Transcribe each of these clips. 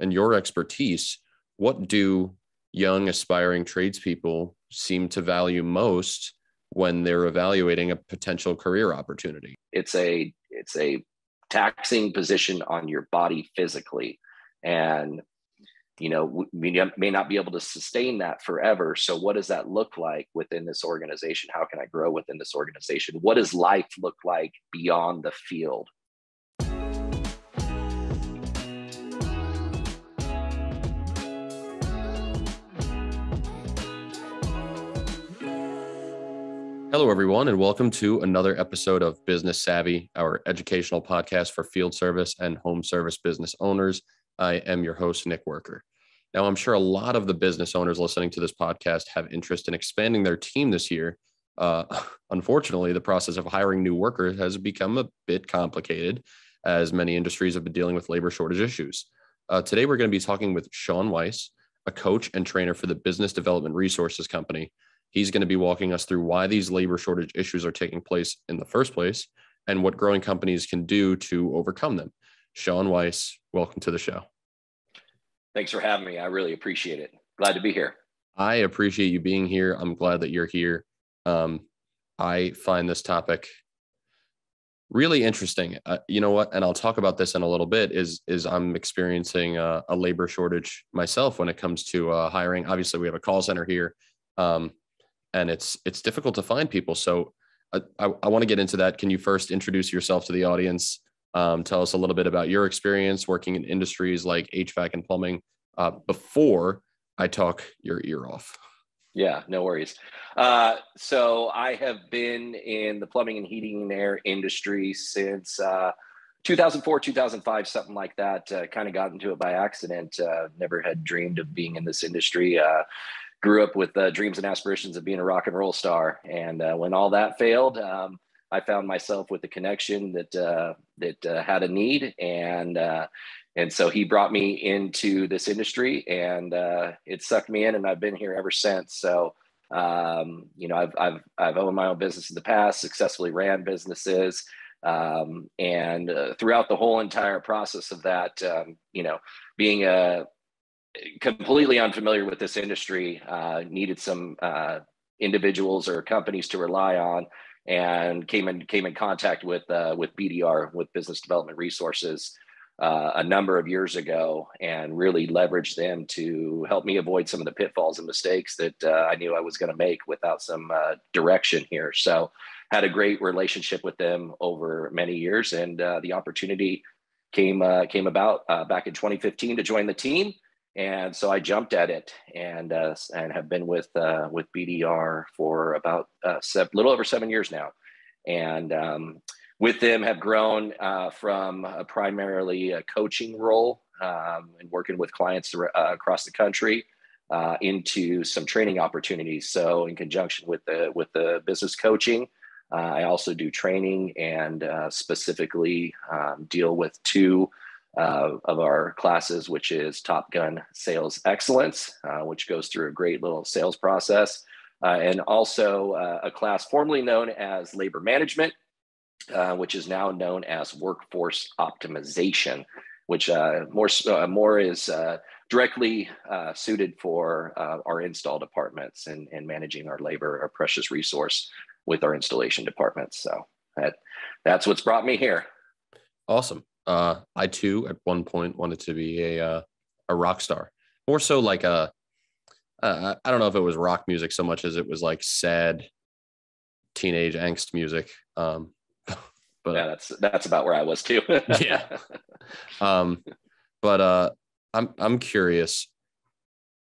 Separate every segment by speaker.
Speaker 1: and your expertise, what do young aspiring tradespeople seem to value most when they're evaluating a potential career opportunity?
Speaker 2: It's a it's a taxing position on your body physically, and you know we may not be able to sustain that forever. So what does that look like within this organization? How can I grow within this organization? What does life look like beyond the field?
Speaker 1: Hello, everyone, and welcome to another episode of Business Savvy, our educational podcast for field service and home service business owners. I am your host, Nick Worker. Now, I'm sure a lot of the business owners listening to this podcast have interest in expanding their team this year. Uh, unfortunately, the process of hiring new workers has become a bit complicated as many industries have been dealing with labor shortage issues. Uh, today, we're going to be talking with Sean Weiss, a coach and trainer for the Business Development Resources Company He's going to be walking us through why these labor shortage issues are taking place in the first place and what growing companies can do to overcome them. Sean Weiss, welcome to the show.
Speaker 2: Thanks for having me. I really appreciate it. Glad to be here.
Speaker 1: I appreciate you being here. I'm glad that you're here. Um, I find this topic really interesting. Uh, you know what? And I'll talk about this in a little bit. Is is I'm experiencing a, a labor shortage myself when it comes to uh, hiring. Obviously, we have a call center here. Um, and it's it's difficult to find people. So uh, I, I, I want to get into that. Can you first introduce yourself to the audience? Um, tell us a little bit about your experience working in industries like HVAC and plumbing uh, before I talk your ear off.
Speaker 2: Yeah, no worries. Uh, so I have been in the plumbing and heating and air industry since uh, 2004, 2005, something like that. Uh, kind of got into it by accident. Uh, never had dreamed of being in this industry. Grew up with uh, dreams and aspirations of being a rock and roll star. And uh, when all that failed, um, I found myself with a connection that uh, that uh, had a need, and uh, and so he brought me into this industry, and uh, it sucked me in, and I've been here ever since. So. Um, you know, I've, I've, I've owned my own business in the past, successfully ran businesses. Um, and throughout the whole entire process of that, um, you know, being a, completely unfamiliar with this industry, uh, needed some uh, individuals or companies to rely on, and came in came in contact with uh, with BDR with Business Development Resources uh, a number of years ago, and really leveraged them to help me avoid some of the pitfalls and mistakes that uh, I knew I was going to make without some uh, direction here. So, had a great relationship with them over many years, and the opportunity came came about back in 2015 to join the team and so I jumped at it and uh, and have been with uh, with BDR for about a uh, little over seven years now, and um, with them have grown uh, from a primarily a coaching role um, and working with clients uh, across the country uh, into some training opportunities. So in conjunction with the with the business coaching. I also do training and specifically um, deal with two uh, of our classes, which is Top Gun Sales Excellence, uh, which goes through a great little sales process, uh, and also uh, a class formerly known as Labor Management, uh, which is now known as Workforce Optimization, which uh, more more is directly suited for our install departments and, and managing our labor, our precious resource, with our installation departments. So that that's what's brought me here.
Speaker 1: Awesome. Uh, I too at one point wanted to be a uh, a rock star, more so like a uh, I don't know if it was rock music so much as it was like sad teenage angst music. Um,
Speaker 2: but yeah, that's that's about where I was too.
Speaker 1: yeah. Um, but uh, I'm I'm curious.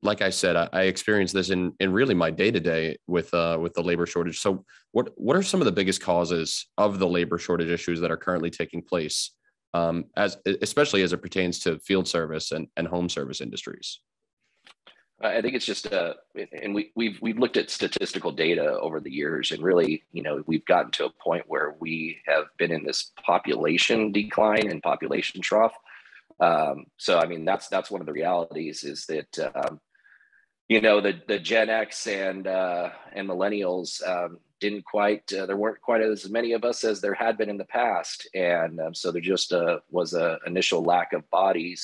Speaker 1: Like I said, I, I experienced this in in really my day to day with uh with the labor shortage. So what what are some of the biggest causes of the labor shortage issues that are currently taking place um, as especially as it pertains to field service and, and home service industries?
Speaker 2: I think it's just, uh, and we, we've we've looked at statistical data over the years, and really, you know, we've gotten to a point where we have been in this population decline and population trough. Um, so, I mean, that's that's one of the realities is that um, you know the the Gen X and uh, and millennials um, didn't quite uh, there weren't quite as many of us as there had been in the past, and um, so there just uh, was a initial lack of bodies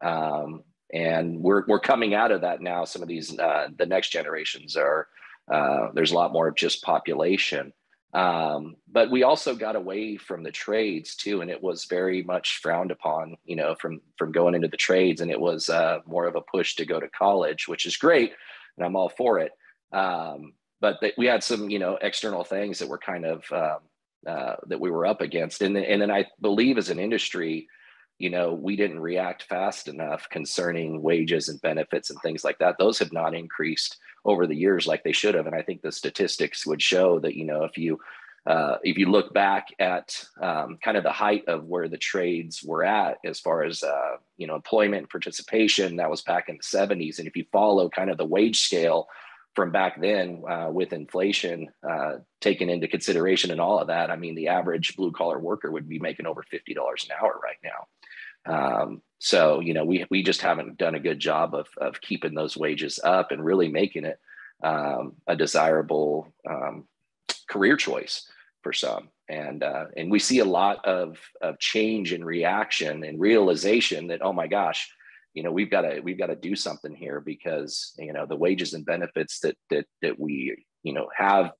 Speaker 2: Um, and we're we're coming out of that now. Some of these uh, the next generations are uh, there's a lot more of just population. Um, but we also got away from the trades too, and it was very much frowned upon, you know, from from going into the trades, and it was uh, more of a push to go to college, which is great, and I'm all for it. Um, but we had some, you know, external things that were kind of um, uh, that we were up against, and then, and then I believe as an industry, you know, we didn't react fast enough concerning wages and benefits and things like that. Those have not increased over the years like they should have. And I think the statistics would show that, you know, if you uh, if you look back at um, kind of the height of where the trades were at as far as uh, you know employment participation, that was back in the 70s. And if you follow kind of the wage scale from back then uh, with inflation uh, taken into consideration and all of that, I mean, the average blue collar worker would be making over $50 an hour right now. Um, so you know, we we just haven't done a good job of of keeping those wages up and really making it um, a desirable um, career choice for some. And uh, and we see a lot of of change and reaction and realization that oh my gosh, you know we've got to we've got to do something here because you know the wages and benefits that that that we you know have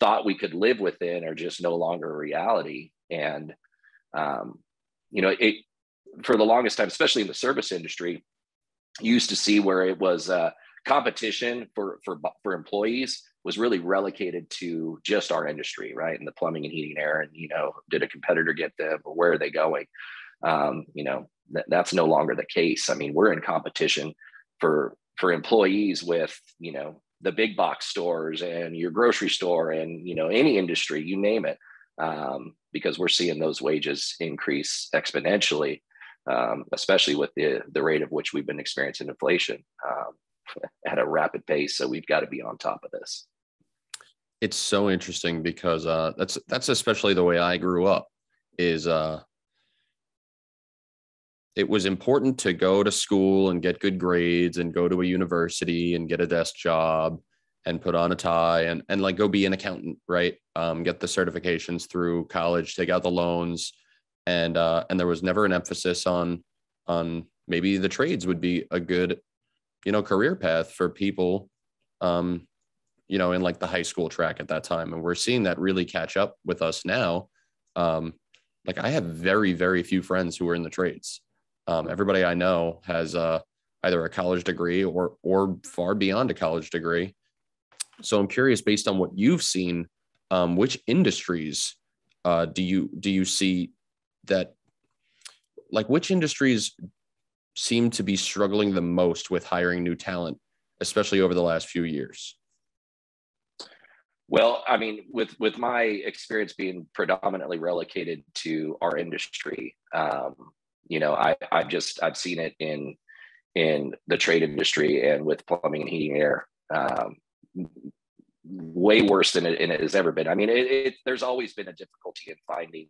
Speaker 2: thought we could live within are just no longer a reality and um, you know it for the longest time, especially in the service industry, used to see where it was uh, competition for for for employees was really relegated to just our industry, right? And the plumbing and heating and air, and you know, did a competitor get them, or where are they going? Um, you know, that's no longer the case. I mean, we're in competition for for employees with you know the big box stores and your grocery store and you know any industry, you name it, um, because we're seeing those wages increase exponentially um, especially with the the rate of which we've been experiencing inflation um, at a rapid pace. So we've got to be on top of this.
Speaker 1: It's so interesting because uh, that's that's especially the way I grew up. Is uh, it was important to go to school and get good grades and go to a university and get a desk job and put on a tie and and like go be an accountant, right? Um, get the certifications through college, take out the loans, and uh, and there was never an emphasis on on maybe the trades would be a good you know career path for people um you know in like the high school track at that time. And we're seeing that really catch up with us now. Um like i have very very few friends who are in the trades um everybody i know has uh either a college degree or or far beyond a college degree so i'm curious based on what you've seen um which industries uh do you do you see that like which industries seem to be struggling the most with hiring new talent, especially over the last few years?
Speaker 2: Well, I mean, with with my experience being predominantly relocated to our industry, um, you know, I I've just I've seen it in in the trade industry and with plumbing and heating air. Um, way worse than it, it, has ever been. I mean, it, it, there's always been a difficulty in finding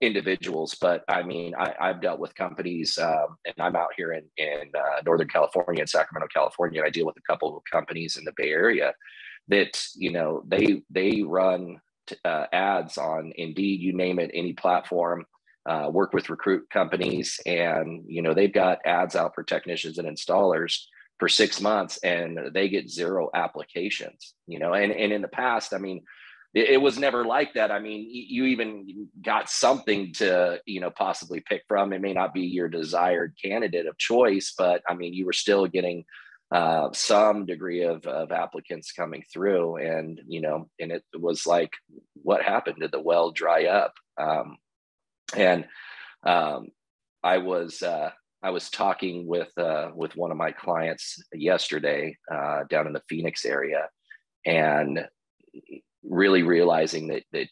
Speaker 2: individuals, but I mean, I, have dealt with companies, um, and I'm out here in in uh, Northern California, in Sacramento, California, and I deal with a couple of companies in the Bay Area that you know they they run uh, ads on Indeed, you name it, any platform. Uh, work with recruit companies, and you know they've got ads out for technicians and installers for six months, and they get zero applications. You know, and and in the past, I mean it, it was never like that. I mean, you even got something to, you know, possibly pick from. It may not be your desired candidate of choice, but I mean, you were still getting uh, some degree of, of applicants coming through and you know and it was like what happened did the well dry up um, and um, i was uh, i was talking with uh, with one of my clients yesterday uh, down in the phoenix area and really realizing that that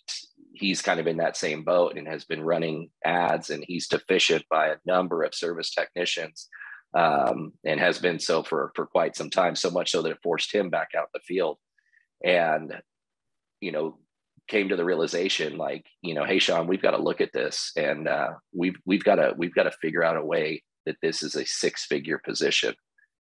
Speaker 2: he's kind of in that same boat and has been running ads and he's deficient by a number of service technicians um, and has been so for for quite some time so much so that it forced him back out the field. And you know came to the realization like you know hey sean we've got to look at this and uh, we've we've got to we've got to figure out a way that this is a six figure position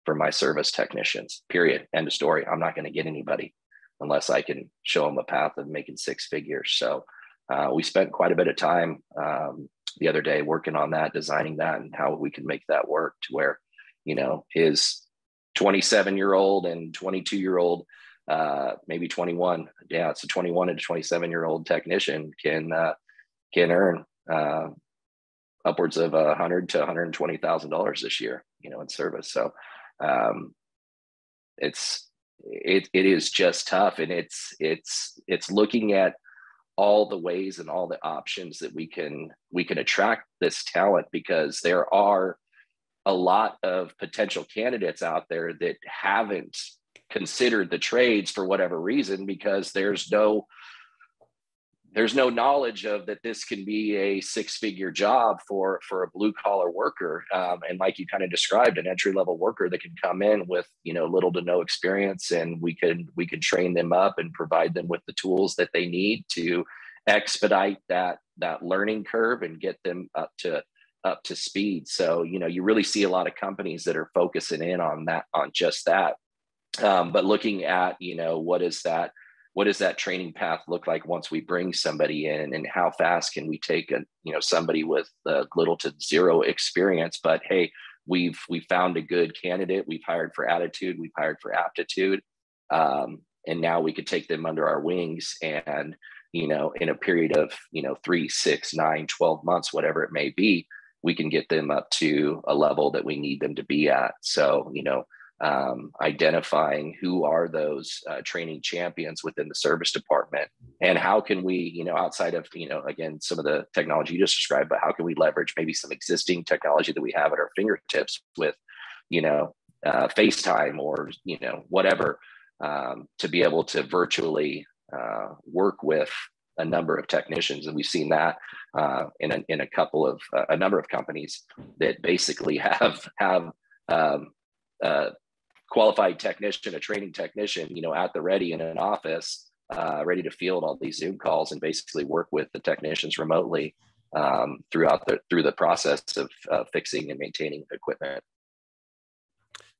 Speaker 2: for my service technicians period end of story i'm not going to get anybody unless I can show them a path of making six figures. So, uh, we spent quite a bit of time um, the other day working on that, designing that, and how we can make that work to where, you know, his 27 year old and 22 year old, uh, maybe 21, yeah, it's a 21 and 27 year old technician can uh, can earn uh, upwards of a hundred to 120 thousand dollars this year, you know, in service. So um, it's it it is just tough, and it's it's it's looking at all the ways and all the options that we can we can attract this talent because there are a lot of potential candidates out there that haven't considered the trades for whatever reason because there's no there's no knowledge of that this can be a six figure job for for a blue collar worker. Um, and like you kind of described an entry level worker that can come in with you know little to no experience and we can we can train them up and provide them with the tools that they need to expedite that that learning curve and get them up to up to speed. So you know you really see a lot of companies that are focusing in on that on just that um, but looking at you know what is that what does that training path look like once we bring somebody in and how fast can we take a you know somebody with a little to zero experience but hey we've we found a good candidate we've hired for attitude we've hired for aptitude um, and now we could take them under our wings and you know in a period of you know three six nine 12 months whatever it may be we can get them up to a level that we need them to be at. So you know um, identifying who are those uh, training champions within the service department? And how can we you know outside of you know again some of the technology you just described but how can we leverage maybe some existing technology that we have at our fingertips with you know uh, facetime or you know whatever um, to be able to virtually uh, work with a number of technicians? And we've seen that uh, in, a, in a couple of uh, a number of companies that basically have have um, uh, qualified technician, a training technician, you know, at the ready in an office, uh, ready to field all these Zoom calls and basically work with the technicians remotely um, throughout the through the process of uh, fixing and maintaining equipment.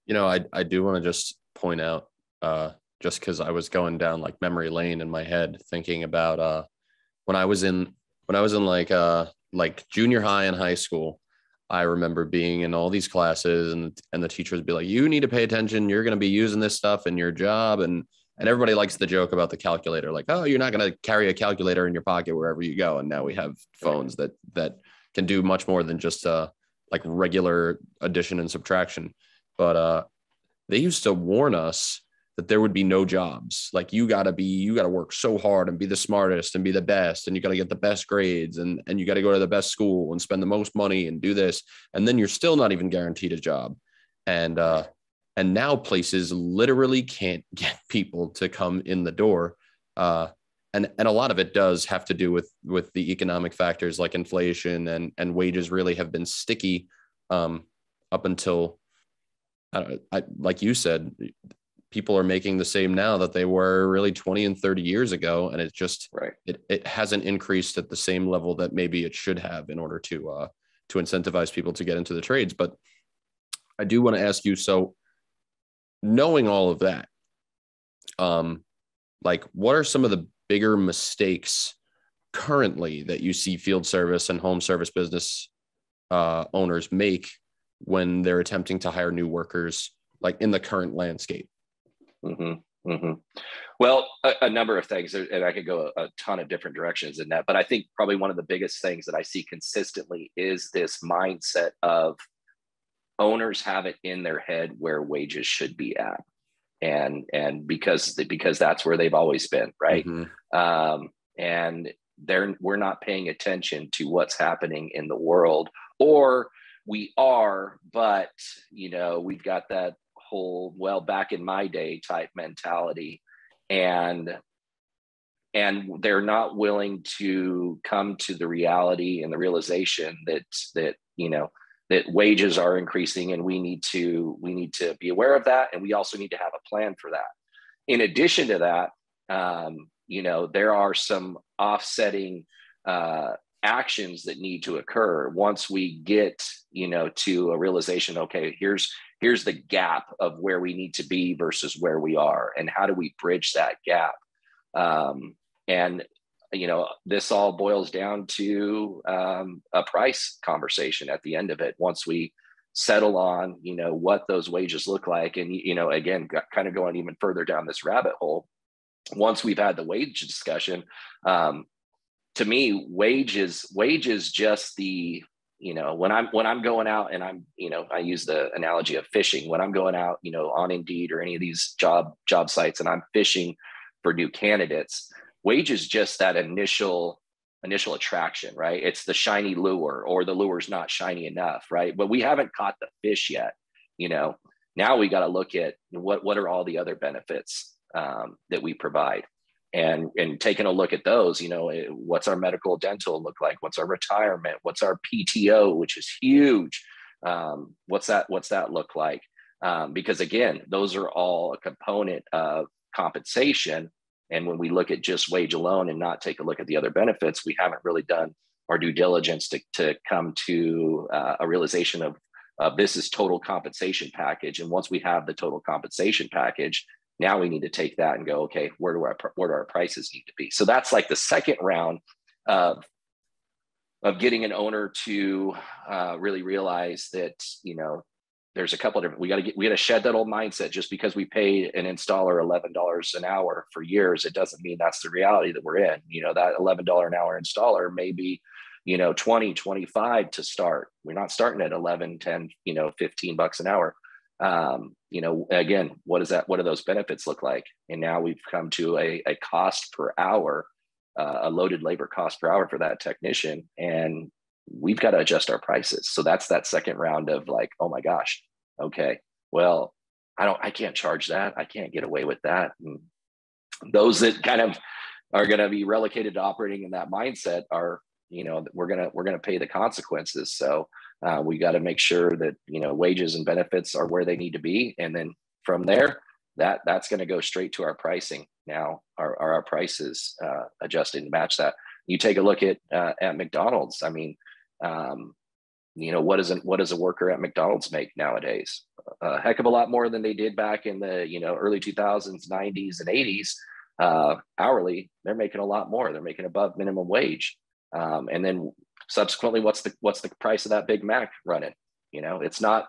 Speaker 1: You know, I I do want to just point out, uh, just because I was going down like memory lane in my head, thinking about uh, when I was in when I was in like uh like junior high and high school I remember being in all these classes and and the teachers would be like, you need to pay attention. You're going to be using this stuff in your job. And and everybody likes the joke about the calculator, like, oh, you're not going to carry a calculator in your pocket wherever you go. And now we have phones that that can do much more than just uh like regular addition and subtraction. But uh they used to warn us that there would be no jobs. Like you got to be, you got to work so hard and be the smartest and be the best, and you got to get the best grades, and and you got to go to the best school and spend the most money and do this, and then you're still not even guaranteed a job. And uh, and now places literally can't get people to come in the door. Uh, and and a lot of it does have to do with with the economic factors like inflation and and wages really have been sticky um, up until I, I, like you said people are making the same now that they were really 20 and 30 years ago and it just
Speaker 2: right.
Speaker 1: it, it hasn't increased at the same level that maybe it should have in order to uh to incentivize people to get into the trades. But i do want to ask you so knowing all of that um like what are some of the bigger mistakes currently that you see field service and home service business uh, owners make when they're attempting to hire new workers like in the current landscape
Speaker 2: Mm-hmm, mm-hmm. Well, a, a, number of things, and I could go a, a, ton of different directions in that. But I think probably one of the biggest things that I see consistently is this mindset of owners have it in their head where wages should be at, and and because because that's where they've always been, right? Mm-hmm. Um, and they're we're not paying attention to what's happening in the world, or we are, but you know we've got that whole well back in my day type mentality. And and they're not willing to come to the reality and the realization that that you know that wages are increasing and we need to we need to be aware of that. And we also need to have a plan for that. In addition to that um, you know there are some offsetting uh, actions that need to occur once we get you know to a realization okay here's here's the gap of where we need to be versus where we are and how do we bridge that gap um, and you know, this all boils down to um, a price conversation at the end of it. Once we settle on, you know, what those wages look like, and you know, again, kind of going even further down this rabbit hole. Once we've had the wage discussion, um, to me, wages wages just the you know when i'm when i'm going out and i'm you know i use the analogy of fishing. When i'm going out you know on indeed or any of these job job sites and i'm fishing for new candidates wages just that initial initial attraction right? It's the shiny lure or the lure's not shiny enough right? But we haven't caught the fish yet you know? Now we got to look at what what are all the other benefits um, that we provide and and taking a look at those you know eh, what's our medical dental look like? What's our retirement? What's our pto which is huge. Um, what's that what's that look like? Um, because again those are all a component of compensation. And when we look at just wage alone and not take a look at the other benefits we haven't really done our due diligence to, to come to uh, a realization of, of this is total compensation package. And once we have the total compensation package now we need to take that and go, okay, where do our where do our prices need to be? So that's like the second round of of getting an owner to uh, really realize that you know there's a couple of different we got to get we got to shed that old mindset. Just because we pay an installer $11 an hour for years it doesn't mean that's the reality that we're in. You know that $11 an hour installer may be you know 20 25 to start. We're not starting at 11 10 you know 15 bucks an hour um, you know, again, what is that? What do those benefits look like? And now we've come to a, a cost per hour, uh, a loaded labor cost per hour for that technician, and we've got to adjust our prices. So that's that second round of like, oh my gosh, okay, well, I don't, I can't charge that. I can't get away with that. And those that kind of are going to be relocated to operating in that mindset are, you know, we're gonna we're gonna pay the consequences. So uh, we got to make sure that you know wages and benefits are where they need to be, and then from there, that that's going to go straight to our pricing. Now, are, are our prices uh, adjusted to match that? You take a look at uh, at McDonald's. I mean, um, you know what a, what does a worker at McDonald's make nowadays? A heck of a lot more than they did back in the you know early 2000s, 90s, and 80s. Uh, hourly, they're making a lot more. They're making above minimum wage. Um, and then subsequently what's the what's the price of that big mac running? You know it's not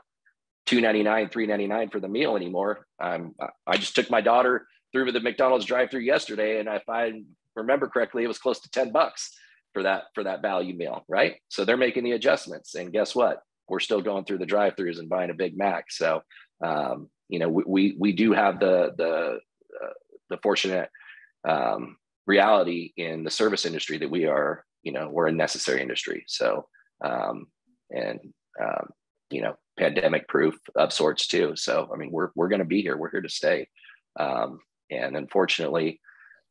Speaker 2: 299 399 for the meal anymore. I'm i just took my daughter through the mcdonald's drive through yesterday and if i remember correctly it was close to 10 bucks for that for that value meal right? So they're making the adjustments and guess what? We're still going through the drive throughs and buying a big mac. So um, you know we, we, we do have the the uh, the fortunate um, reality in the service industry that we are you know we're a necessary industry. So um, and um, you know pandemic proof of sorts too. So i mean we're, we're going to be here. We're here to stay. Um, and unfortunately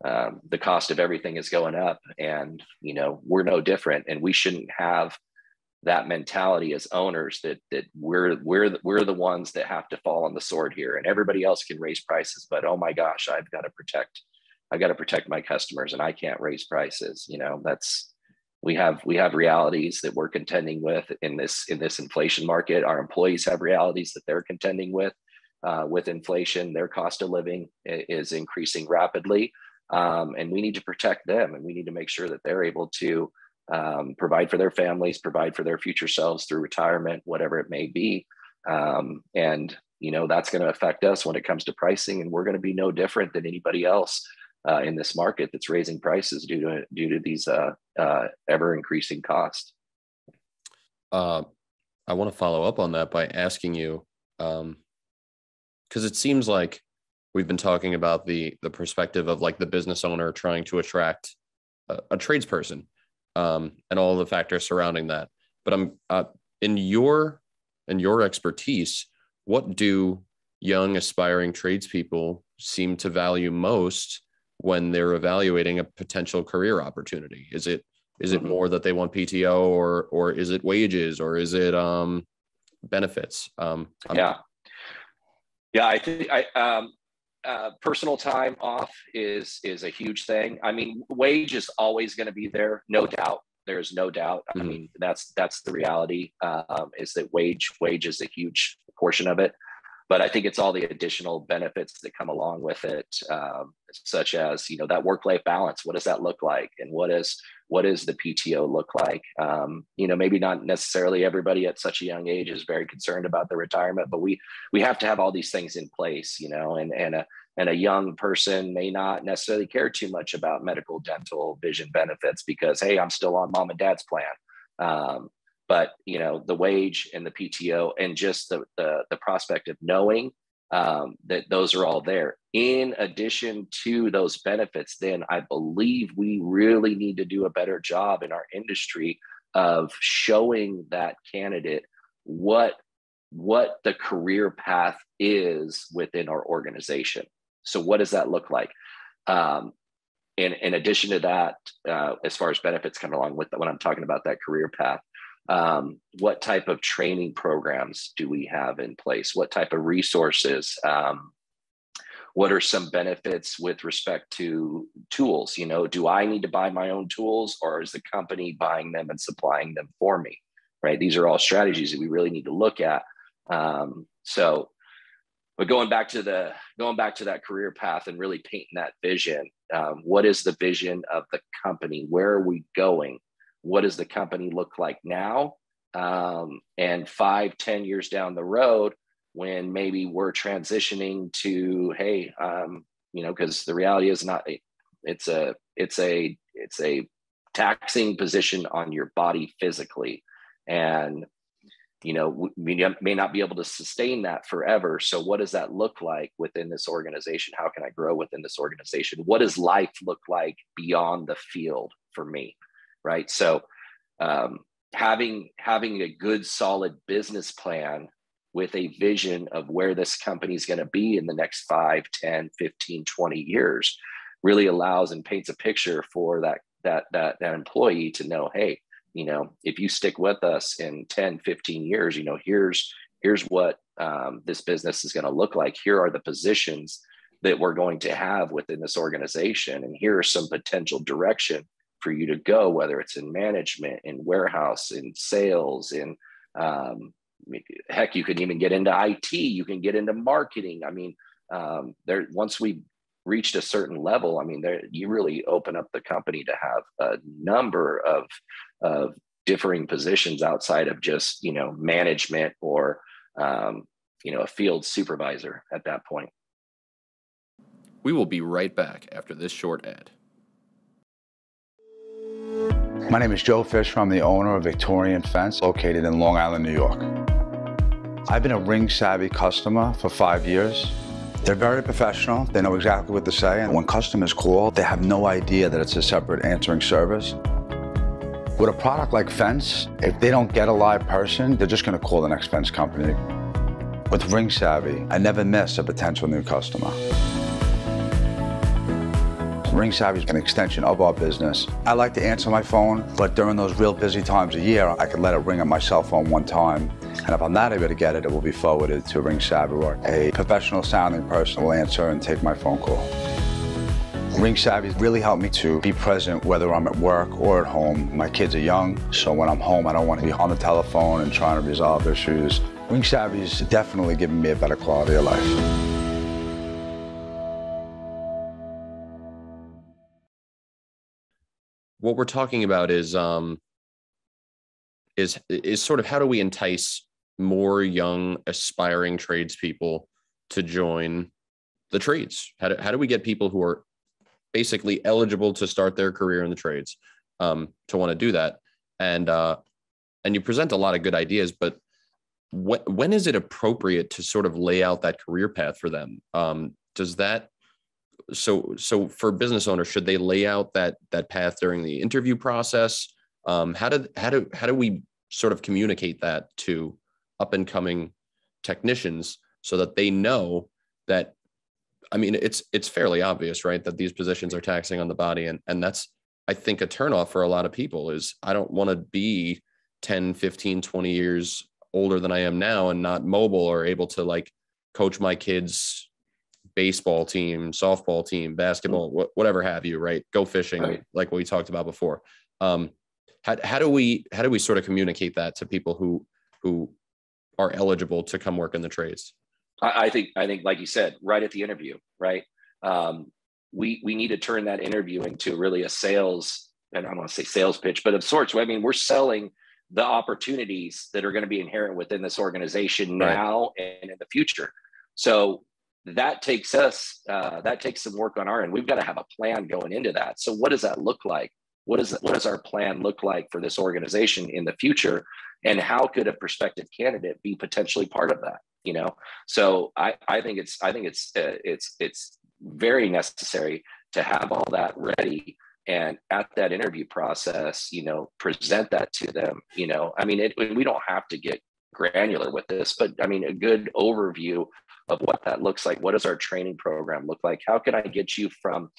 Speaker 2: um, the cost of everything is going up and you know we're no different and we shouldn't have that mentality as owners that that we're we're we're the ones that have to fall on the sword here and everybody else can raise prices but oh my gosh i've got to protect i've got to protect my customers and i can't raise prices. You know that's we have we have realities that we're contending with in this in this inflation market. Our employees have realities that they're contending with uh, with inflation. Their cost of living is increasing rapidly um, and we need to protect them and we need to make sure that they're able to um, provide for their families provide for their future selves through retirement whatever it may be. Um, and you know that's going to affect us when it comes to pricing and we're going to be no different than anybody else uh, in this market that's raising prices due to due to these uh, uh, ever increasing costs.
Speaker 1: Uh, I want to follow up on that by asking you, because um, it seems like we've been talking about the the perspective of like the business owner trying to attract a, a tradesperson um, and all the factors surrounding that. But I'm uh, in your in your expertise, what do young aspiring tradespeople seem to value most when they're evaluating a potential career opportunity? Is it is it mm-hmm. more that they want PTO or or is it wages or is it um, benefits? Um,
Speaker 2: yeah, yeah. I think I um, uh, personal time off is is a huge thing. I mean, wage is always going to be there, no doubt. There's no doubt. Mm-hmm. I mean, that's that's the reality. Um, is that wage wage is a huge portion of it. But I think it's all the additional benefits that come along with it, um, such as you know that work-life balance. What does that look like, and what is what is the PTO look like? Um, you know, maybe not necessarily everybody at such a young age is very concerned about the retirement, but we we have to have all these things in place, you know, and and a and a young person may not necessarily care too much about medical, dental, vision benefits because hey, I'm still on mom and dad's plan. Um, but you know the wage and the PTO and just the the, the prospect of knowing um, that those are all there. In addition to those benefits, then I believe we really need to do a better job in our industry of showing that candidate what what the career path is within our organization. So what does that look like? Um, in, in addition to that, uh, as far as benefits come along with when I'm talking about that career path, um, what type of training programs do we have in place? What type of resources um, what are some benefits with respect to tools? You know do i need to buy my own tools or is the company buying them and supplying them for me? Right? These are all strategies that we really need to look at. Um, so but going back to the going back to that career path and really painting that vision um, what is the vision of the company? Where are we going what does the company look like now? Um, and five ten years down the road when maybe we're transitioning to hey um, you know because the reality is not it's a it's a it's a taxing position on your body physically. And you know we may not be able to sustain that forever. So what does that look like within this organization? How can i grow within this organization? What does life look like beyond the field for me right? So um, having having a good solid business plan with a vision of where this company is going to be in the next 5 10 15 20 years really allows and paints a picture for that that that, that employee to know hey you know if you stick with us in 10 15 years you know here's here's what um, this business is going to look like here are the positions that we're going to have within this organization and here are some potential direction for you to go, whether it's in management, in warehouse, in sales, in um, heck, you can even get into IT, you can get into marketing. I mean, um, there once we reached a certain level, I mean, there you really open up the company to have a number of of differing positions outside of just you know management or um, you know a field supervisor at that point.
Speaker 1: We will be right back after this short ad.
Speaker 3: My name is Joe Fisher. I'm the owner of Victorian Fence, located in Long Island, New York. I've been a Ring Savvy customer for five years. They're very professional. They know exactly what to say. And when customers call, they have no idea that it's a separate answering service. With a product like Fence, if they don't get a live person, they're just going to call the next fence company. With Ring Savvy, I never miss a potential new customer. Ring Savvy is an extension of our business. I like to answer my phone, but during those real busy times of year, I can let it ring on my cell phone one time. And if I'm not able to get it, it will be forwarded to Ring Savvy or a professional sounding person will answer and take my phone call. Ring Savvy really helped me to be present whether I'm at work or at home. My kids are young, so when I'm home, I don't want to be on the telephone and trying to resolve issues. Ring Savvy is definitely giving me a better quality of life.
Speaker 1: What we're talking about is um is is sort of how do we entice more young aspiring tradespeople to join the trades? How do, how do we get people who are basically eligible to start their career in the trades um, to want to do that? And uh, and you present a lot of good ideas, but when when is it appropriate to sort of lay out that career path for them? Um, does that so so for business owners should they lay out that that path during the interview process? Um, how do how do how do we sort of communicate that to up and coming technicians so that they know that i mean it's it's fairly obvious right that these positions are taxing on the body and and that's i think a turnoff for a lot of people is i don't want to be 10 15 20 years older than i am now and not mobile or able to like coach my kids baseball team, softball team, basketball, mm-hmm. whatever have you, right? Go fishing, right. like what we talked about before. Um, how, how do we how do we sort of communicate that to people who who are eligible to come work in the trades?
Speaker 2: I, I, think I think like you said, right at the interview, right? Um, we we need to turn that interview into really a sales, and I don't want to say sales pitch, but of sorts. I mean, we're selling the opportunities that are going to be inherent within this organization right. now and in the future. So that takes us uh, that takes some work on our end. We've got to have a plan going into that. So what does that look like? What is what does our plan look like for this organization in the future? And how could a prospective candidate be potentially part of that? You know, so I, I think it's I think it's uh, it's it's very necessary to have all that ready and at that interview process you know present that to them you know i mean it, we don't have to get granular with this but i mean a good overview of what that looks like. What does our training program look like? How can i get you from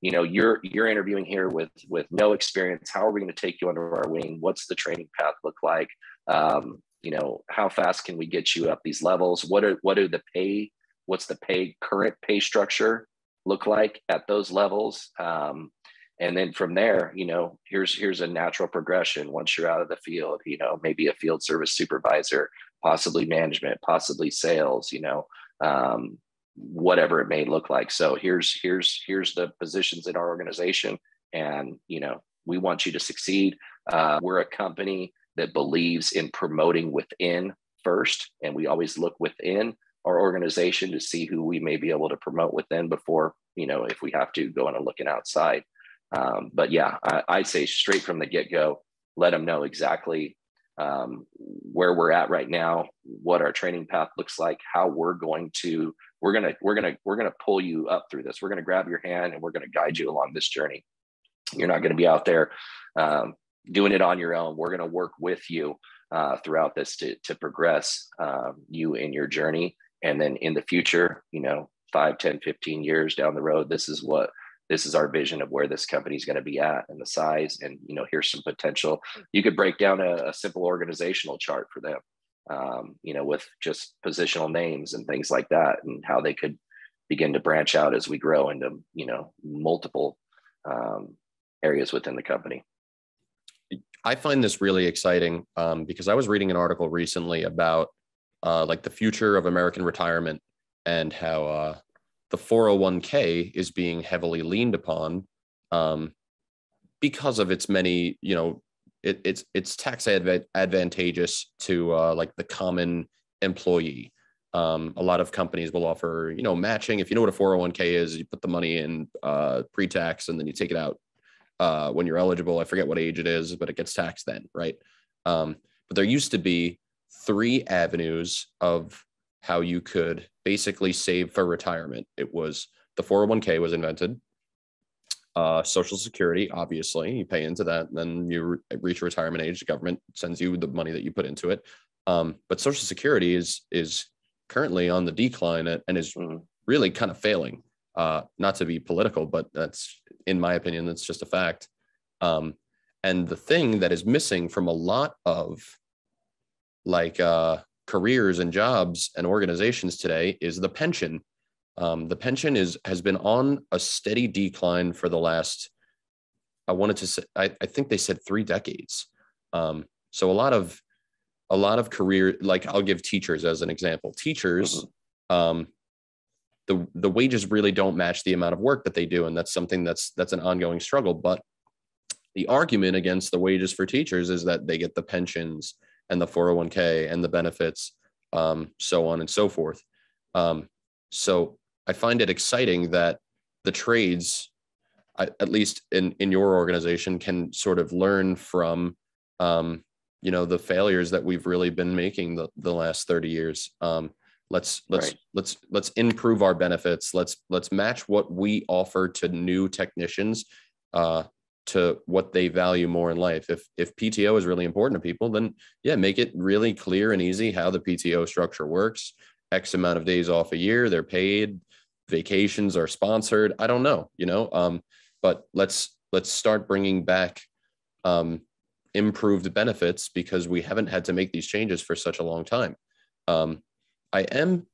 Speaker 2: you know you're you're interviewing here with with no experience. How are we going to take you under our wing? What's the training path look like? Um, you know how fast can we get you up these levels? What are what are the pay what's the pay current pay structure look like at those levels? Um, and then from there you know here's here's a natural progression once you're out of the field you know maybe a field service supervisor possibly management possibly sales you know um, whatever it may look like. So here's here's here's the positions in our organization and you know we want you to succeed. Uh, we're a company that believes in promoting within first and we always look within our organization to see who we may be able to promote within before you know if we have to go on and looking outside. Um, but yeah, I, I'd say straight from the get go, let them know exactly um, where we're at right now, what our training path looks like, how we're going to we're gonna we're gonna we're gonna pull you up through this. We're gonna grab your hand and we're gonna guide you along this journey. You're not gonna be out there um, doing it on your own. We're gonna work with you uh, throughout this to to progress um, you in your journey. And then in the future, you know, 5, 10, 15 years down the road, this is what this is our vision of where this company is going to be at and the size and you know here's some potential. You could break down a, a simple organizational chart for them um, you know with just positional names and things like that and how they could begin to branch out as we grow into you know multiple um, areas within the company.
Speaker 1: I find this really exciting um, because i was reading an article recently about uh, like the future of american retirement and how uh, the 401k is being heavily leaned upon um, because of its many, you know, it, it's it's tax adv- advantageous to uh, like the common employee. Um, a lot of companies will offer, you know, matching. If you know what a 401k is, you put the money in uh, pre-tax and then you take it out uh, when you're eligible. I forget what age it is, but it gets taxed then, right? Um, but there used to be three avenues of how you could basically save for retirement. It was the 401k was invented. Uh, Social Security, obviously, you pay into that, and then you re- reach retirement age. The government sends you the money that you put into it. Um, but Social Security is is currently on the decline and is mm-hmm. really kind of failing. Uh, not to be political, but that's in my opinion, that's just a fact. Um, and the thing that is missing from a lot of like uh, careers and jobs and organizations today is the pension. Um, the pension is has been on a steady decline for the last. I wanted to say, I, I think they said three decades. Um, so a lot of a lot of career, like I'll give teachers as an example. Teachers, mm-hmm. um, the the wages really don't match the amount of work that they do, and that's something that's that's an ongoing struggle. But the argument against the wages for teachers is that they get the pensions and the 401k and the benefits, um, so on and so forth. Um, so I find it exciting that the trades, at least in in your organization, can sort of learn from, um, you know, the failures that we've really been making the, the last 30 years. Um, let's let's right. let's let's improve our benefits. Let's let's match what we offer to new technicians uh, to what they value more in life. If if PTO is really important to people, then yeah, make it really clear and easy how the PTO structure works. X amount of days off a year, they're paid, vacations are sponsored. I don't know, you know. Um, but let's let's start bringing back um, improved benefits because we haven't had to make these changes for such a long time. Um, I am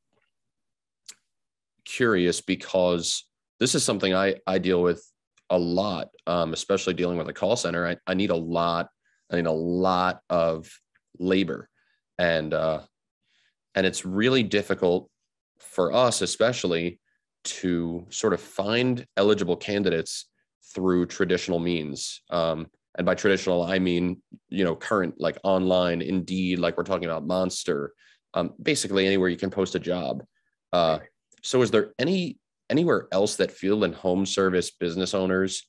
Speaker 1: curious because this is something I I deal with a lot, um, especially dealing with a call center. I, I need a lot, I need a lot of labor, and uh, and it's really difficult for us, especially to sort of find eligible candidates through traditional means. Um, and by traditional, I mean, you know, current like online, Indeed, like we're talking about Monster, um, basically anywhere you can post a job. Uh, so is there any anywhere else that field and home service business owners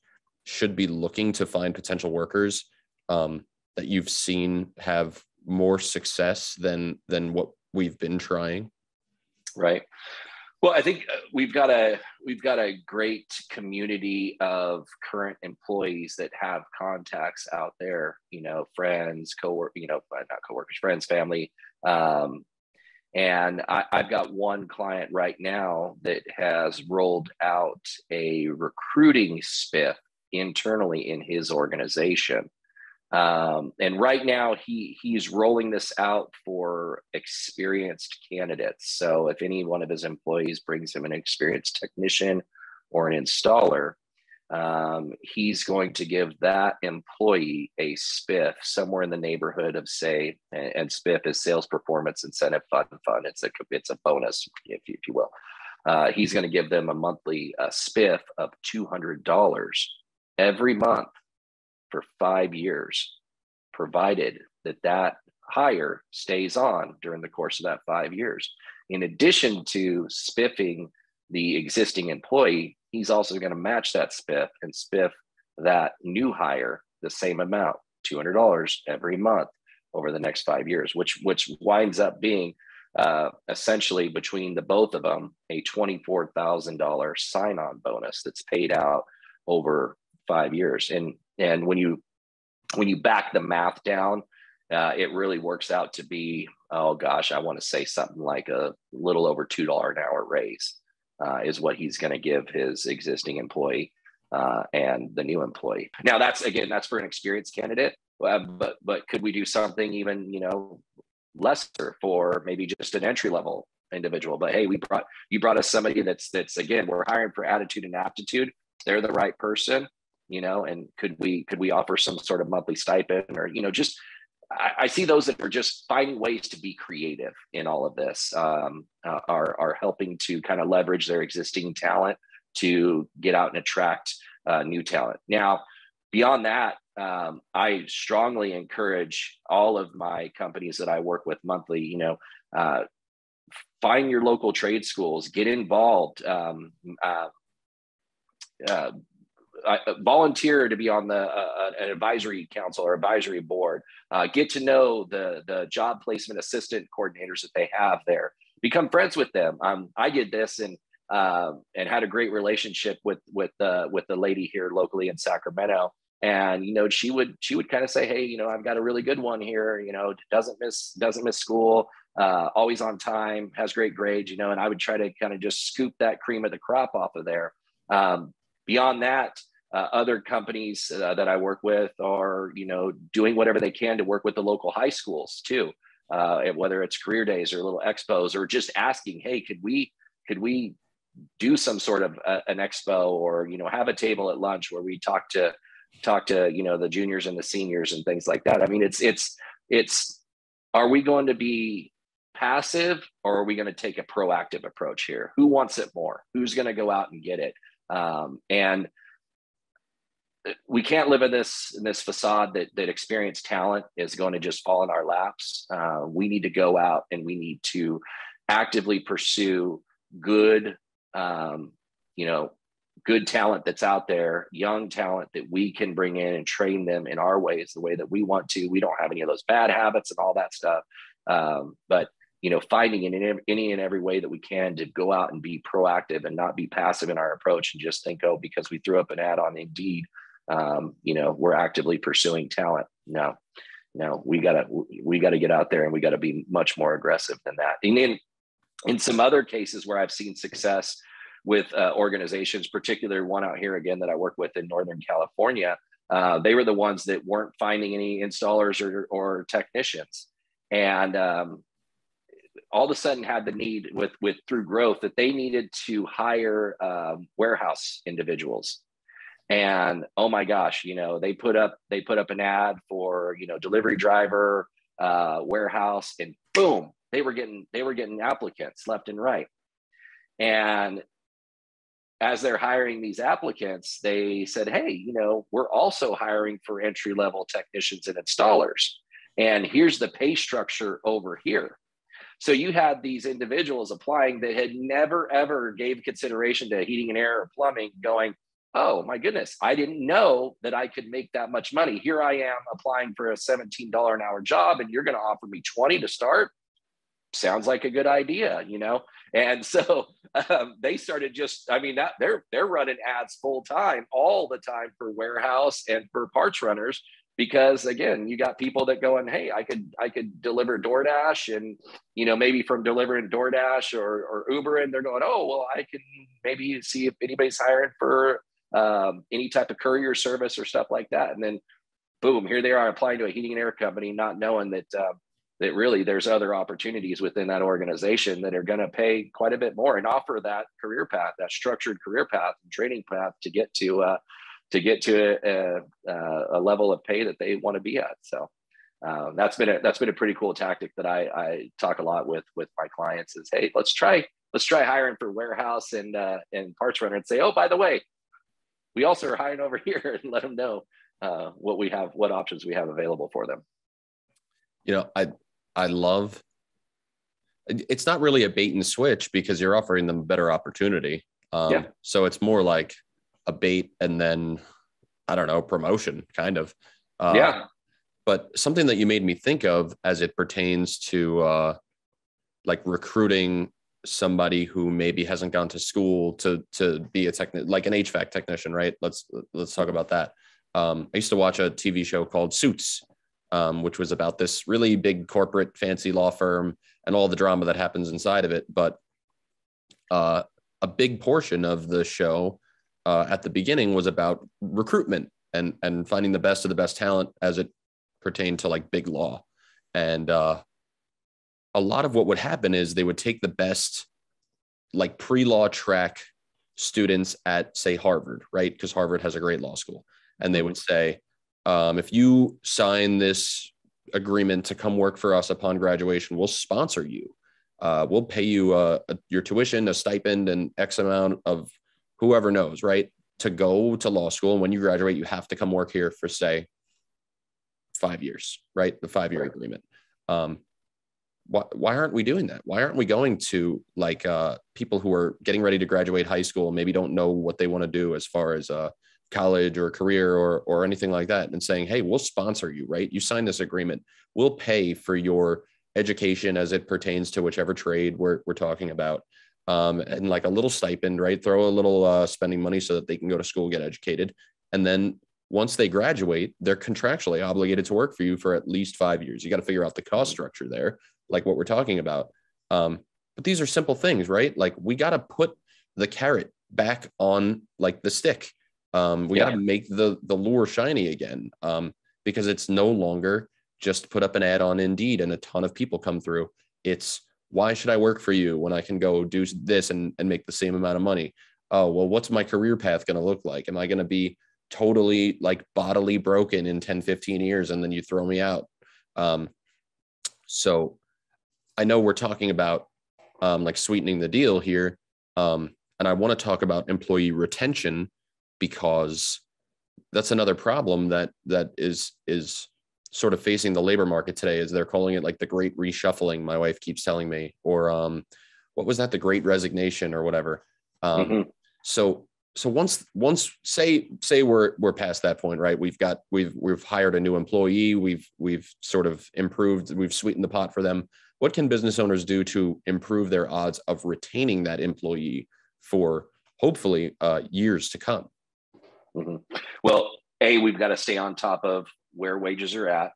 Speaker 1: should be looking to find potential workers um, that you've seen have more success than than what we've been trying?
Speaker 2: Right. Well, I think uh, we've got a we've got a great community of current employees that have contacts out there. You know, friends, co you know, uh, not coworkers, friends, family. Um, and I, I've got one client right now that has rolled out a recruiting spiff internally in his organization um, and right now, he he's rolling this out for experienced candidates. So if any one of his employees brings him an experienced technician or an installer, um, he's going to give that employee a spiff somewhere in the neighborhood of say, and, and spiff is sales performance incentive fund fund. It's a it's a bonus, if, you, if you will. Uh, he's going to give them a monthly uh, spiff of two hundred dollars every month for five years, provided that that hire stays on during the course of that five years. In addition to spiffing the existing employee, he's also going to match that spiff and spiff that new hire the same amount, $200 every month over the next five years, which which winds up being uh, essentially between the both of them a $24,000 sign-on bonus that's paid out over five years. And and when you when you back the math down, uh, it really works out to be oh gosh, I want to say something like a little over two dollar an hour raise uh, is what he's going to give his existing employee uh, and the new employee. Now that's again that's for an experienced candidate, uh, but but could we do something even you know lesser for maybe just an entry level individual? But hey, we brought you brought us somebody that's that's again we're hiring for attitude and aptitude. They're the right person you know and could we could we offer some sort of monthly stipend or you know just I, see those that are just finding ways to be creative in all of this um, uh, are are helping to kind of leverage their existing talent to get out and attract uh, new talent. Now beyond that um, i strongly encourage all of my companies that i work with monthly you know uh, find your local trade schools get involved um, uh, volunteer to be on the uh, uh, an advisory council or advisory board. Uh, get to know the the job placement assistant coordinators that they have there. Become friends with them. Um, I did this and uh, and had a great relationship with with the with the lady here locally in Sacramento. And you know, she would she would kind of say, "Hey, you know, I've got a really good one here. You know, doesn't miss doesn't miss school, uh, always on time, has great grades. You know." And I would try to kind of just scoop that cream of the crop off of there. Um, beyond that, uh, other companies uh, that I work with are, you know, doing whatever they can to work with the local high schools too, uh, whether it's career days or little expos or just asking, hey, could we could we do some sort of a, uh, an expo or you know have a table at lunch where we talk to talk to you know the juniors and the seniors and things like that. I mean, it's it's it's are we going to be passive or are we going to take a proactive approach here? Who wants it more? Who's going to go out and get it? Um, and we can't live in this in this facade that that experienced talent is going to just fall in our laps. Uh, we need to go out and we need to actively pursue good, um, you know, good talent that's out there, young talent that we can bring in and train them in our ways, the way that we want to. We don't have any of those bad habits and all that stuff, um, but you know, finding in any and every way that we can to go out and be proactive and not be passive in our approach and just think, oh, because we threw up an ad on Indeed um, you know, we're actively pursuing talent. No, no, we gotta we gotta get out there and we gotta be much more aggressive than that. And in in some other cases where I've seen success with uh, organizations, particularly one out here again that I work with in Northern California, uh, they were the ones that weren't finding any installers or, or technicians, and um, all of a sudden had the need with with through growth that they needed to hire um, warehouse individuals and oh my gosh you know they put up they put up an ad for you know delivery driver uh, warehouse and boom they were getting they were getting applicants left and right And as they're hiring these applicants, they said, Hey, you know, we're also hiring for entry level technicians and installers. And here's the pay structure over here. So you had these individuals applying that had never ever gave consideration to heating and air or plumbing going, oh my goodness, I didn't know that I could make that much money. Here I am applying for a $17 an hour job and you're going to offer me 20 to start. Sounds like a good idea, you know? And so um, they started just, I mean, that they're they're running ads full time all the time for warehouse and for parts runners because again you got people that going hey i could i could deliver doordash and you know maybe from delivering doordash or, or uber and they're going oh well i can maybe see if anybody's hiring for um, any type of courier service or stuff like that and then boom here they are applying to a heating and air company not knowing that uh, that really there's other opportunities within that organization that are going to pay quite a bit more and offer that career path that structured career path and training path to get to uh, to get to a, a, a level of pay that they want to be at. So um, that's been a that's been a pretty cool tactic that I, I talk a lot with with my clients is hey let's try let's try hiring for warehouse and uh, and parts runner and say oh by the way we also are hiring over here and let them know uh, what we have what options we have available for them.
Speaker 1: You know I I love it's not really a bait and switch because you're offering them a better opportunity. Um, yeah. So it's more like a bait and then I don't know promotion kind of.
Speaker 2: Uh, yeah.
Speaker 1: But something that you made me think of as it pertains to uh, like recruiting somebody who maybe hasn't gone to school to to be a techni- like an HVAC technician, right? Let's let's talk about that. Um, I used to watch a TV show called Suits, um, which was about this really big corporate fancy law firm and all the drama that happens inside of it. But uh, a big portion of the show uh, at the beginning was about recruitment and and finding the best of the best talent as it pertained to like big law and uh, a lot of what would happen is they would take the best like pre-law track students at say harvard right because harvard has a great law school and they would say um, if you sign this agreement to come work for us upon graduation we'll sponsor you uh, we'll pay you uh, your tuition a stipend and x amount of whoever knows, right? To go to law school. And when you graduate, you have to come work here for, say, five years, right? The five year right. agreement. Um, why, why aren't we doing that? Why aren't we going to like uh, people who are getting ready to graduate high school maybe don't know what they want to do as far as uh, college or career or, or anything like that and saying, hey, we'll sponsor you, right? You sign this agreement. We'll pay for your education as it pertains to whichever trade we're, we're talking about um, and like a little stipend, right? Throw a little uh, spending money so that they can go to school, get educated. And then once they graduate, they're contractually obligated to work for you for at least five years. You got to figure out the cost structure there, like what we're talking about. Um, but these are simple things, right? Like we got to put the carrot back on like the stick. Um, we yeah. got to make the the lure shiny again um, because it's no longer just put up an ad on Indeed and a ton of people come through. It's why should I work for you when I can go do this and, and make the same amount of money? Oh, well, what's my career path going to look like? Am I going to be totally like bodily broken in 10, 15 years and then you throw me out? Um, so I know we're talking about um, like sweetening the deal here. Um, and I want to talk about employee retention because that's another problem that that is is sort of facing the labor market today is they're calling it like the great reshuffling my wife keeps telling me or um what was that the great resignation or whatever um mm-hmm. so so once once say say we're we're past that point right we've got we've we've hired a new employee we've we've sort of improved we've sweetened the pot for them what can business owners do to improve their odds of retaining that employee for hopefully uh, years to come
Speaker 2: mm-hmm. well a we've got to stay on top of where wages are at.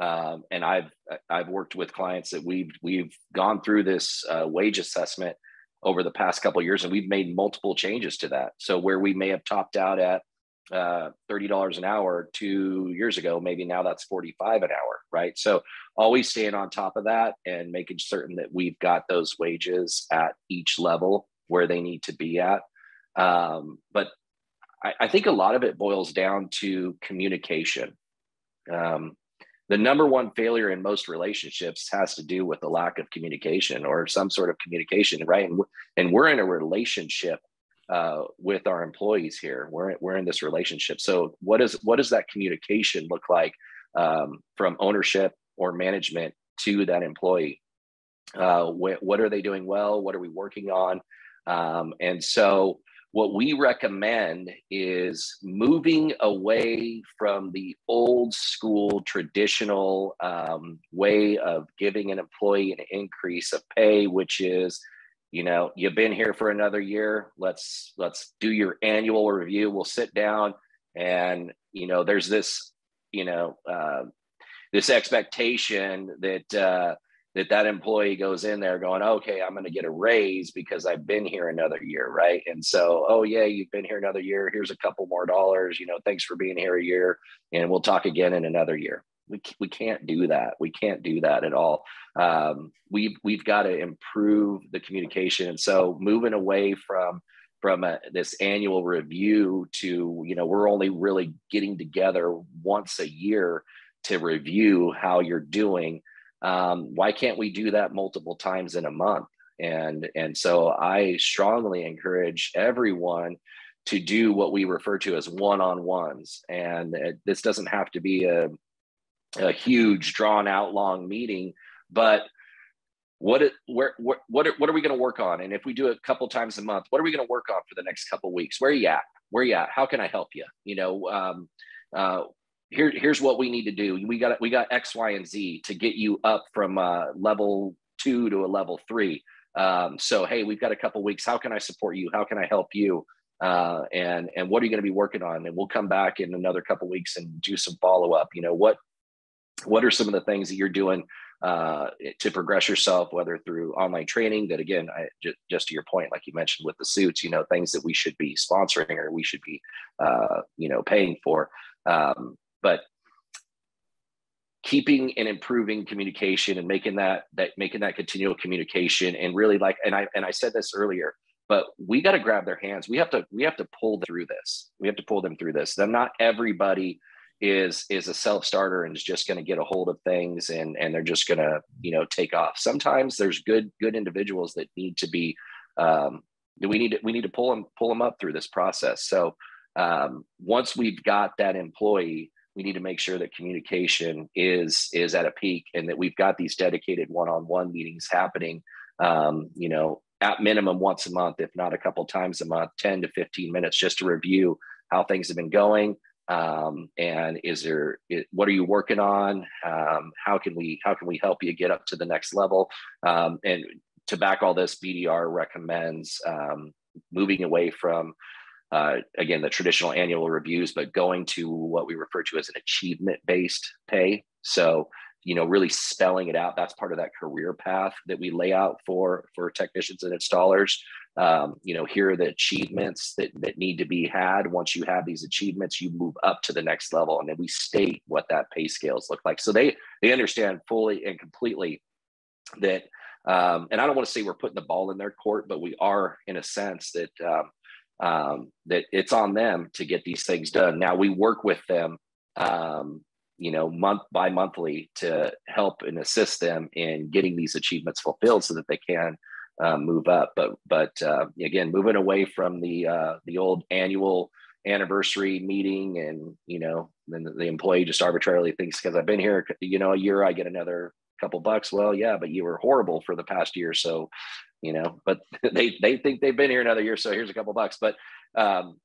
Speaker 2: Um, and I've I've worked with clients that we've we've gone through this uh, wage assessment over the past couple years, and we've made multiple changes to that. So where we may have topped out at uh, thirty dollars an hour two years ago, maybe now that's forty five an hour, right? So always staying on top of that and making certain that we've got those wages at each level where they need to be at. Um, but I, I think a lot of it boils down to communication um, the number one failure in most relationships has to do with the lack of communication or some sort of communication, right? And, and we're in a relationship uh, with our employees here. We're, we're in this relationship. So what is what does that communication look like um, from ownership or management to that employee? Uh, wh- what are they doing well? What are we working on? Um, and so what we recommend is moving away from the old school traditional um, way of giving an employee an increase of pay, which is you know you've been here for another year. Let's let's do your annual review. We'll sit down and you know there's this you know uh, this expectation that uh, that that employee goes in there going okay i'm going to get a raise because i've been here another year right? And so oh yeah you've been here another year. Here's a couple more dollars. You know thanks for being here a year and we'll talk again in another year we, we can't do that. We can't do that at all. Um, we've we've got to improve the communication. And so moving away from from a, this annual review to you know we're only really getting together once a year to review how you're doing. Um, why can't we do that multiple times in a month? And and so i strongly encourage everyone to do what we refer to as one-on-ones. And it, this doesn't have to be a, a huge drawn out long meeting but what it, where, what, what are, what are we going to work on? And if we do it a couple times a month, what are we going to work on for the next couple weeks? Where are you at? Where are you at? How can I help you? You know, um, uh, here, here's what we need to do. We got we got X, Y, and Z to get you up from uh, level two to a level three. Um, so hey, we've got a couple weeks. How can I support you? How can I help you? Uh, and and what are you going to be working on? And we'll come back in another couple weeks and do some follow up. You know what what are some of the things that you're doing uh, to progress yourself, whether through online training that again, I, just, just to your point, like you mentioned with the suits, you know, things that we should be sponsoring or we should be, uh, you know, paying for. Um, but keeping and improving communication and making that that making that continual communication and really like and I and I said this earlier, but we got to grab their hands. We have to we have to pull through this. We have to pull them through this. Then not everybody is is a self starter and is just going to get a hold of things and and they're just going to you know take off. Sometimes there's good good individuals that need to be um, we need to we need to pull them pull them up through this process. So um, once we've got that employee we need to make sure that communication is is at a peak and that we've got these dedicated one-on-one meetings happening um, you know at minimum once a month if not a couple times a month 10 to 15 minutes just to review how things have been going um, and is there it, what are you working on? Um, how can we how can we help you get up to the next level? Um, and to back all this bdr recommends um, moving away from uh, again the traditional annual reviews but going to what we refer to as an achievement based pay. So you know really spelling it out. That's part of that career path that we lay out for for technicians and installers um, you know here are the achievements that, that need to be had. Once you have these achievements you move up to the next level and then we state what that pay scales look like. So they they understand fully and completely that um, and i don't want to say we're putting the ball in their court but we are in a sense that um, um, that it's on them to get these things done. Now we work with them um, you know month by monthly to help and assist them in getting these achievements fulfilled so that they can um, move up. But but uh, again, moving away from the uh, the old annual anniversary meeting, and you know, then the employee just arbitrarily thinks because I've been here, you know, a year, I get another couple bucks. Well, yeah, but you were horrible for the past year, so you know. But they they think they've been here another year, so here's a couple bucks. But um,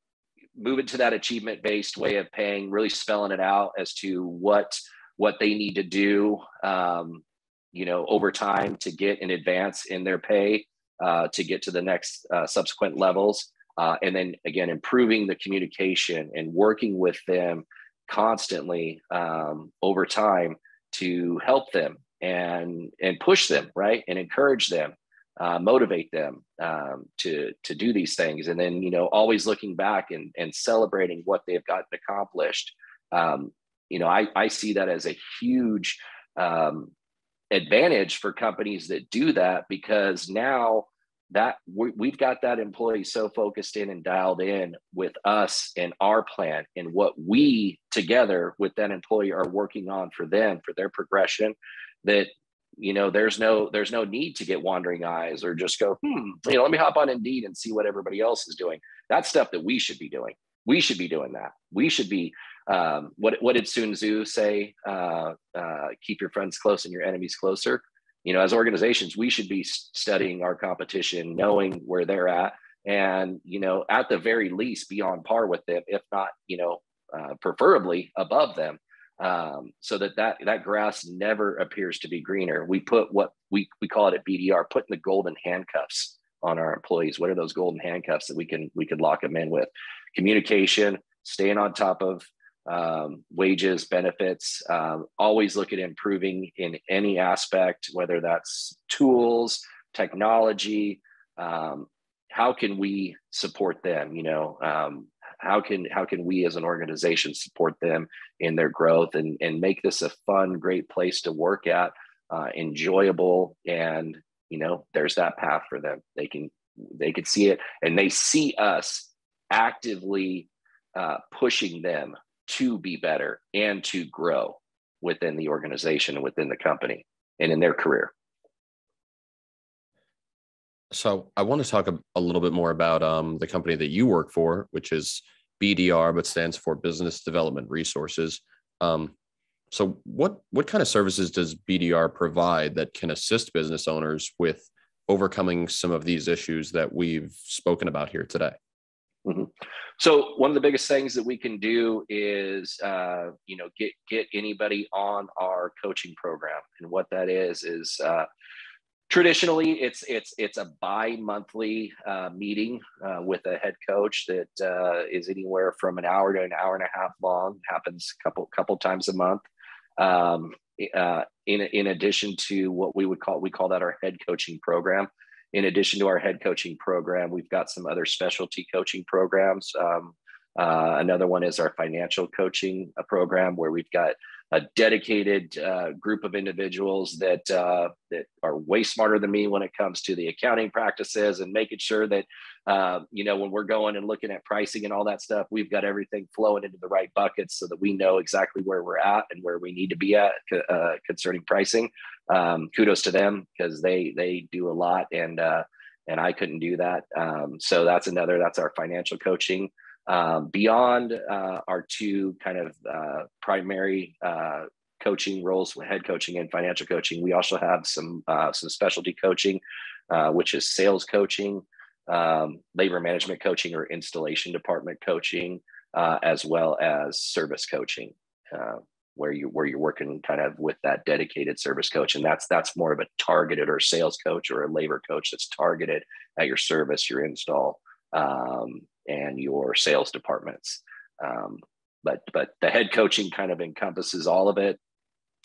Speaker 2: moving to that achievement based way of paying, really spelling it out as to what what they need to do um, you know, over time to get an advance in their pay uh, to get to the next uh, subsequent levels. Uh, and then again, improving the communication and working with them constantly um, over time to help them and and push them right and encourage them uh, motivate them um, to to do these things and then you know always looking back and and celebrating what they've gotten accomplished um, you know I, I see that as a huge um, advantage for companies that do that because now that we, have got that employee so focused in and dialed in with us and our plan and what we together with that employee are working on for them for their progression that you know there's no there's no need to get wandering eyes or just go hmm you know let me hop on indeed and see what everybody else is doing. That's stuff that we should be doing. We should be doing that. We should be um, what, what did sun tzu say? Uh, uh, keep your friends close and your enemies closer. You know as organizations we should be studying our competition knowing where they're at and you know at the very least be on par with them if not you know uh, preferably above them. Um, so that, that that grass never appears to be greener. We put what we, we call it at bdr putting the golden handcuffs on our employees. What are those golden handcuffs that we can we could lock them in with? Communication staying on top of um, wages, benefits, um, always look at improving in any aspect, whether that's tools, technology. Um, how can we support them? You know, um, how can how can we as an organization support them in their growth and and make this a fun, great place to work at, uh, enjoyable, and you know, there's that path for them. They can they can see it, and they see us actively uh, pushing them to be better and to grow within the organization and within the company and in their career.
Speaker 1: So I want to talk a, a little bit more about um, the company that you work for, which is BDR, but stands for Business Development Resources. Um, so what what kind of services does BDR provide that can assist business owners with overcoming some of these issues that we've spoken about here today?
Speaker 2: Mm-hmm. So one of the biggest things that we can do is, uh, you know, get get anybody on our coaching program, and what that is is uh, traditionally it's it's it's a bi-monthly uh, meeting uh, with a head coach that uh, is anywhere from an hour to an hour and a half long. Happens a couple couple times a month. Um, uh, in in addition to what we would call we call that our head coaching program in addition to our head coaching program, we've got some other specialty coaching programs. Um, uh, another one is our financial coaching uh, program, where we've got a dedicated uh, group of individuals that uh, that are way smarter than me when it comes to the accounting practices and making sure that uh, you know when we're going and looking at pricing and all that stuff, we've got everything flowing into the right buckets so that we know exactly where we're at and where we need to be at uh, concerning pricing. Um, kudos to them because they they do a lot and uh, and I couldn't do that. Um, so that's another that's our financial coaching. Um, beyond uh, our two kind of uh, primary uh, coaching roles, head coaching and financial coaching, we also have some uh, some specialty coaching, uh, which is sales coaching, um, labor management coaching, or installation department coaching, uh, as well as service coaching, where you where you're working kind of with that dedicated service coach, and that's that's more of a targeted or sales coach or a labor coach that's targeted at your service, your install. Um, and your sales departments. Um, but but the head coaching kind of encompasses all of it.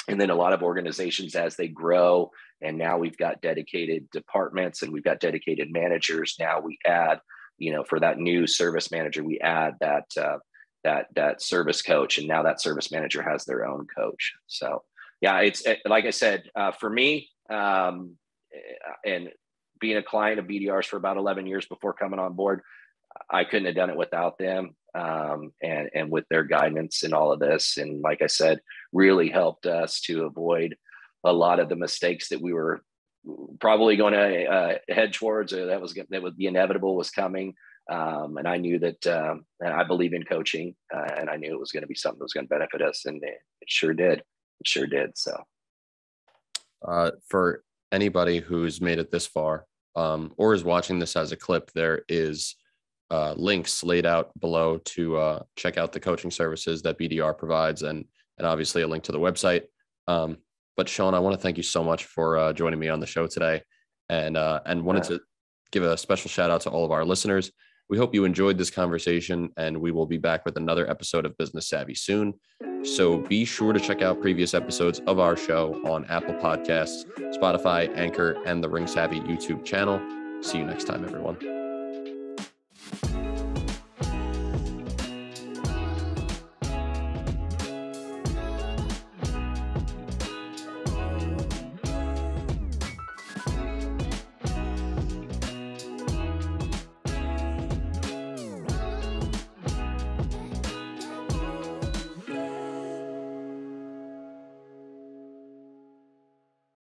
Speaker 2: And then a lot of organizations as they grow, and now we've got dedicated departments and we've got dedicated managers. Now we add, you know, for that new service manager, we add that uh, that that service coach, and now that service manager has their own coach. So yeah, it's like I said, uh, for me, um, and being a client of BDRs for about 11 years before coming on board, I couldn't have done it without them um, and and with their guidance and all of this. And like I said, really helped us to avoid a lot of the mistakes that we were probably going to uh, head towards, or that was that would be inevitable was coming. Um, and I knew that um, and I believe in coaching, uh, and I knew it was going to be something that was going to benefit us, and it, it sure did. It sure did. So,
Speaker 1: uh, for anybody who's made it this far um, or is watching this as a clip, there is uh, links laid out below to uh, check out the coaching services that BDR provides, and and obviously a link to the website. Um, but Sean, I want to thank you so much for uh, joining me on the show today, and uh, and wanted to give a special shout out to all of our listeners. We hope you enjoyed this conversation, and we will be back with another episode of Business Savvy soon. So be sure to check out previous episodes of our show on Apple Podcasts, Spotify, Anchor, and the Ring Savvy YouTube channel. See you next time, everyone.